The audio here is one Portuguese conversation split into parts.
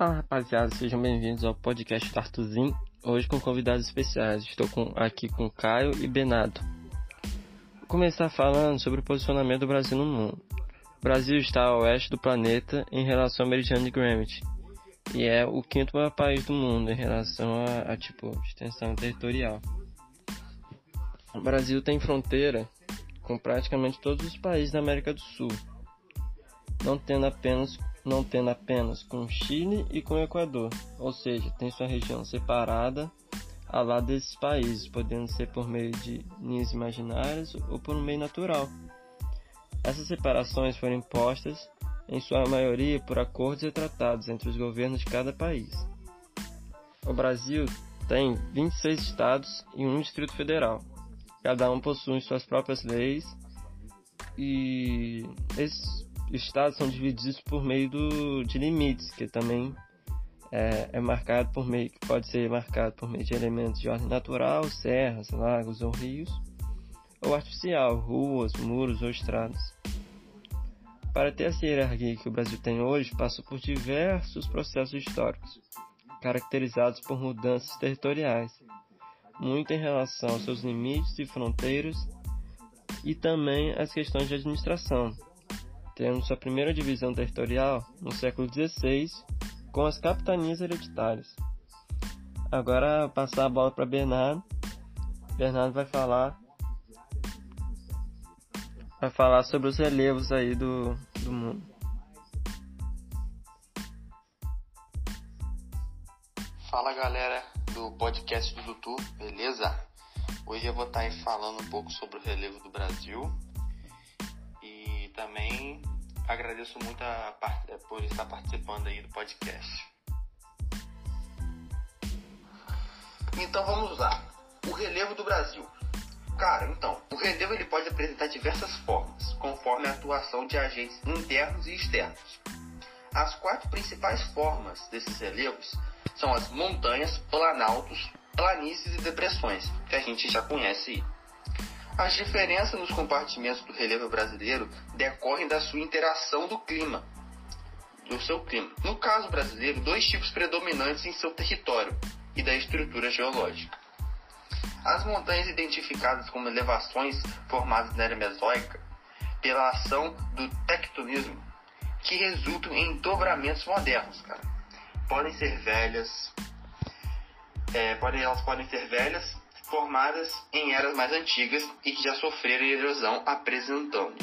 Fala rapaziada, sejam bem-vindos ao podcast Tartuzinho. Hoje com convidados especiais. Estou com, aqui com Caio e Benado. Vou começar falando sobre o posicionamento do Brasil no mundo. O Brasil está a oeste do planeta em relação ao meridiano de Greenwich e é o quinto maior país do mundo em relação a, a tipo extensão territorial. O Brasil tem fronteira com praticamente todos os países da América do Sul, não tendo apenas não tendo apenas com Chile e com Equador, ou seja, tem sua região separada ao lado desses países, podendo ser por meio de linhas imaginárias ou por um meio natural. Essas separações foram impostas, em sua maioria, por acordos e tratados entre os governos de cada país. O Brasil tem 26 estados e um Distrito Federal. Cada um possui suas próprias leis e esses estados são divididos por meio do, de limites, que também é, é, marcado por meio, que pode ser marcado por meio de elementos de ordem natural, serras, lagos ou rios, ou artificial, ruas, muros ou estradas. Para ter essa hierarquia que o Brasil tem hoje, passou por diversos processos históricos, caracterizados por mudanças territoriais, muito em relação aos seus limites e fronteiras, e também as questões de administração, tendo sua primeira divisão territorial no século XVI com as capitanias hereditárias. Agora passar a bola para Bernardo. Bernardo vai falar vai falar sobre os relevos aí do, do mundo. Fala galera do podcast do Dutu, beleza? Hoje eu vou estar aí falando um pouco sobre o relevo do Brasil e também agradeço muito a, eh, por estar participando aí do podcast. Então vamos lá. O relevo do Brasil. Cara, então, o relevo ele pode apresentar diversas formas, conforme a atuação de agentes internos e externos. As quatro principais formas desses relevos são as montanhas, planaltos, planícies e depressões, que a gente já conhece. As diferenças nos compartimentos do relevo brasileiro decorrem da sua interação do clima, do seu clima. No caso brasileiro, dois tipos predominantes em seu território e da estrutura geológica. As montanhas identificadas como elevações formadas na era mesoica pela ação do tectonismo, que resultam em dobramentos modernos, cara. Podem ser velhas, é, podem, elas podem ser velhas formadas em eras mais antigas e que já sofreram erosão apresentando,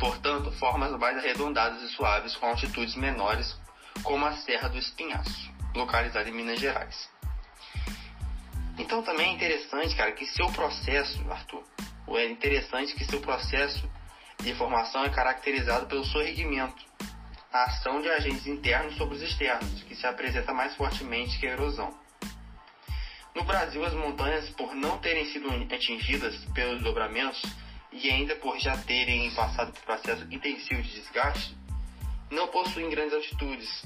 portanto, formas mais arredondadas e suaves com altitudes menores, como a Serra do Espinhaço, localizada em Minas Gerais. Então também é interessante, cara, que seu processo, Arthur, é interessante que seu processo de formação é caracterizado pelo sorrigimento, a ação de agentes internos sobre os externos, que se apresenta mais fortemente que a erosão. No Brasil, as montanhas, por não terem sido atingidas pelos dobramentos e ainda por já terem passado por processo intensivo de desgaste, não possuem grandes altitudes.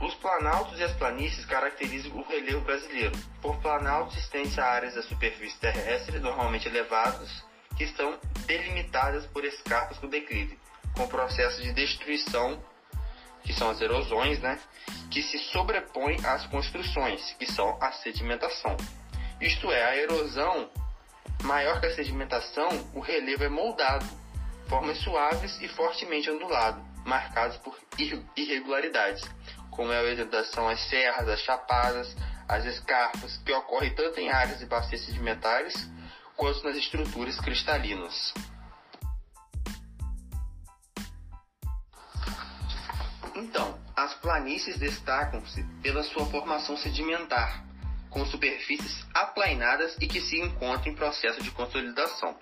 Os planaltos e as planícies caracterizam o relevo brasileiro. Por planaltos, estende-se áreas da superfície terrestre normalmente elevadas, que estão delimitadas por escarpas com declive, com processo de destruição que são as erosões, né, que se sobrepõem às construções, que são a sedimentação. Isto é, a erosão maior que a sedimentação, o relevo é moldado, formas suaves e fortemente ondulado, marcados por irregularidades, como é o exemplo das são as serras, as chapadas, as escarpas, que ocorrem tanto em áreas e bacias sedimentares quanto nas estruturas cristalinas. Então, as planícies destacam-se pela sua formação sedimentar, com superfícies aplainadas e que se encontram em processo de consolidação.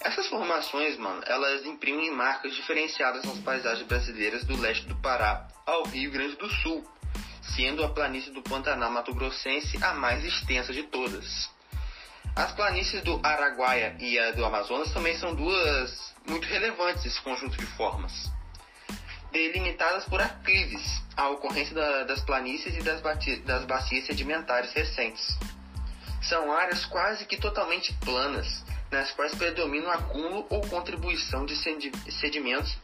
Essas formações, mano, elas imprimem marcas diferenciadas nas paisagens brasileiras do leste do Pará ao Rio Grande do Sul, sendo a planície do Pantanal Mato Grossense a mais extensa de todas. As planícies do Araguaia e a do Amazonas também são duas muito relevantes esse conjunto de formas delimitadas por aclives, a ocorrência da, das planícies e das, das bacias sedimentares recentes. São áreas quase que totalmente planas, nas quais predomina o acúmulo ou contribuição de sedimentos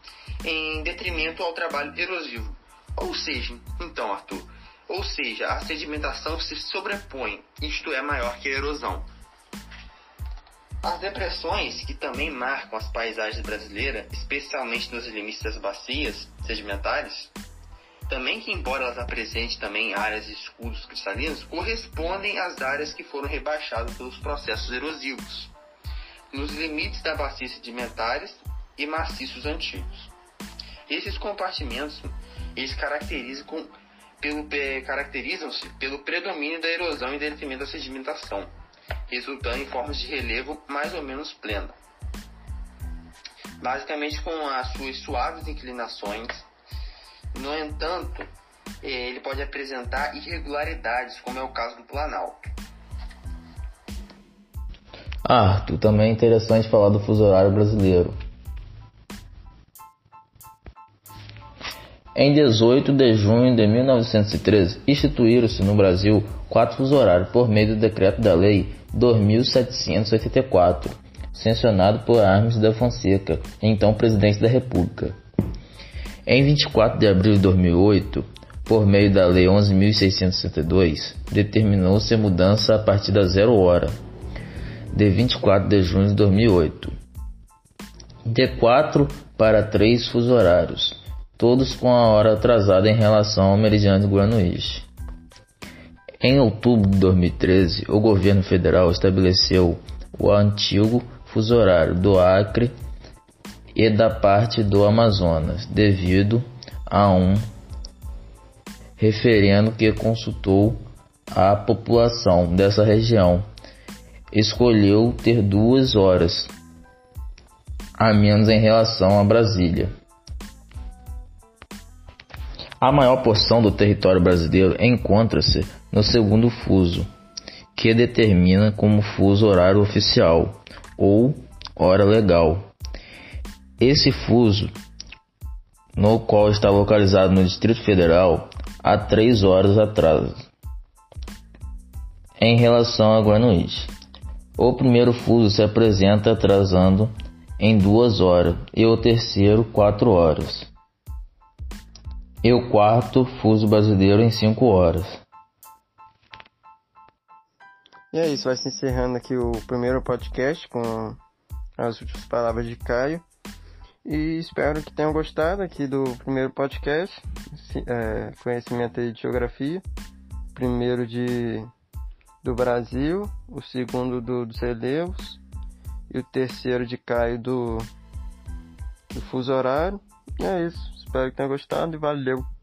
em detrimento ao trabalho erosivo. Ou seja, então, Arthur, ou seja, a sedimentação se sobrepõe, isto é maior que a erosão. As depressões, que também marcam as paisagens brasileiras, especialmente nos limites das bacias sedimentares, também que embora elas apresentem também áreas de escudos cristalinos, correspondem às áreas que foram rebaixadas pelos processos erosivos, nos limites da bacia sedimentares e maciços antigos. Esses compartimentos eles caracterizam com, pelo, caracterizam-se pelo predomínio da erosão e detrimento da sedimentação, resultando em formas de relevo mais ou menos plena. Basicamente com as suas suaves inclinações, no entanto, ele pode apresentar irregularidades, como é o caso do Planalto. Ah, Arthur, também é interessante falar do fuso horário brasileiro. Em 18 de junho de 1913, instituíram-se no Brasil quatro fuso horários por meio do decreto da Lei 2784, sancionado por Armes da Fonseca, então presidente da República. Em 24 de abril de 2008, por meio da Lei 11.662, determinou-se a mudança a partir da zero hora, de 24 de junho de 2008, de 4 para 3 fuso horários, todos com a hora atrasada em relação ao meridiano de Greenwich. Em outubro de 2013, o governo federal estabeleceu o antigo fuso horário do Acre e da parte do Amazonas, devido a um referendo que consultou a população dessa região. Escolheu ter duas horas a menos em relação a Brasília. A maior porção do território brasileiro encontra-se no segundo fuso, que determina como fuso horário oficial ou hora legal. Esse fuso, no qual está localizado no Distrito Federal, há três horas atrás, em relação a Greenwich. O primeiro fuso se apresenta atrasando em duas horas e o terceiro quatro horas. E o quarto fuso brasileiro em cinco horas. E é isso, vai se encerrando aqui o primeiro podcast com as últimas palavras de Caio. E espero que tenham gostado aqui do primeiro podcast, é, conhecimento de geografia. Primeiro de do Brasil, o segundo do, dos relevos e o terceiro de Caio do, do fuso horário. E é isso. Espero que tenham gostado e valeu!